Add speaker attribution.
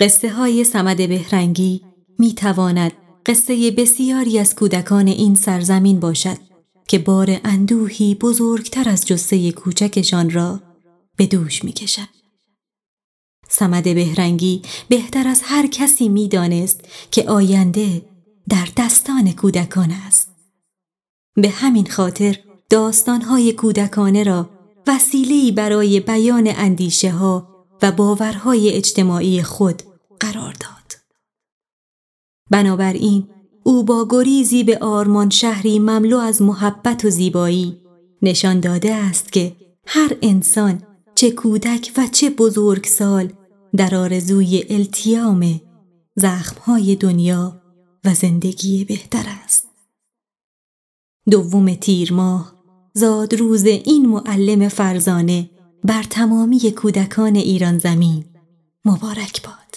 Speaker 1: قصه های سمد بهرنگی می تواند قصه بسیاری از کودکان این سرزمین باشد که بار اندوهی بزرگتر از جسه کوچکشان را به دوش می کشد. سمد بهرنگی بهتر از هر کسی می دانست که آینده در دستان کودکان است. به همین خاطر داستانهای کودکانه را وسیله‌ای برای بیان اندیشه ها و باورهای اجتماعی خود قرار داد. بنابراین او با گریزی به آرمان شهری مملو از محبت و زیبایی نشان داده است که هر انسان چه کودک و چه بزرگسال در آرزوی التیام زخمهای دنیا و زندگی بهتر است. دوم تیر ماه زاد روز این معلم فرزانه بر تمامی کودکان ایران زمین مبارک باد.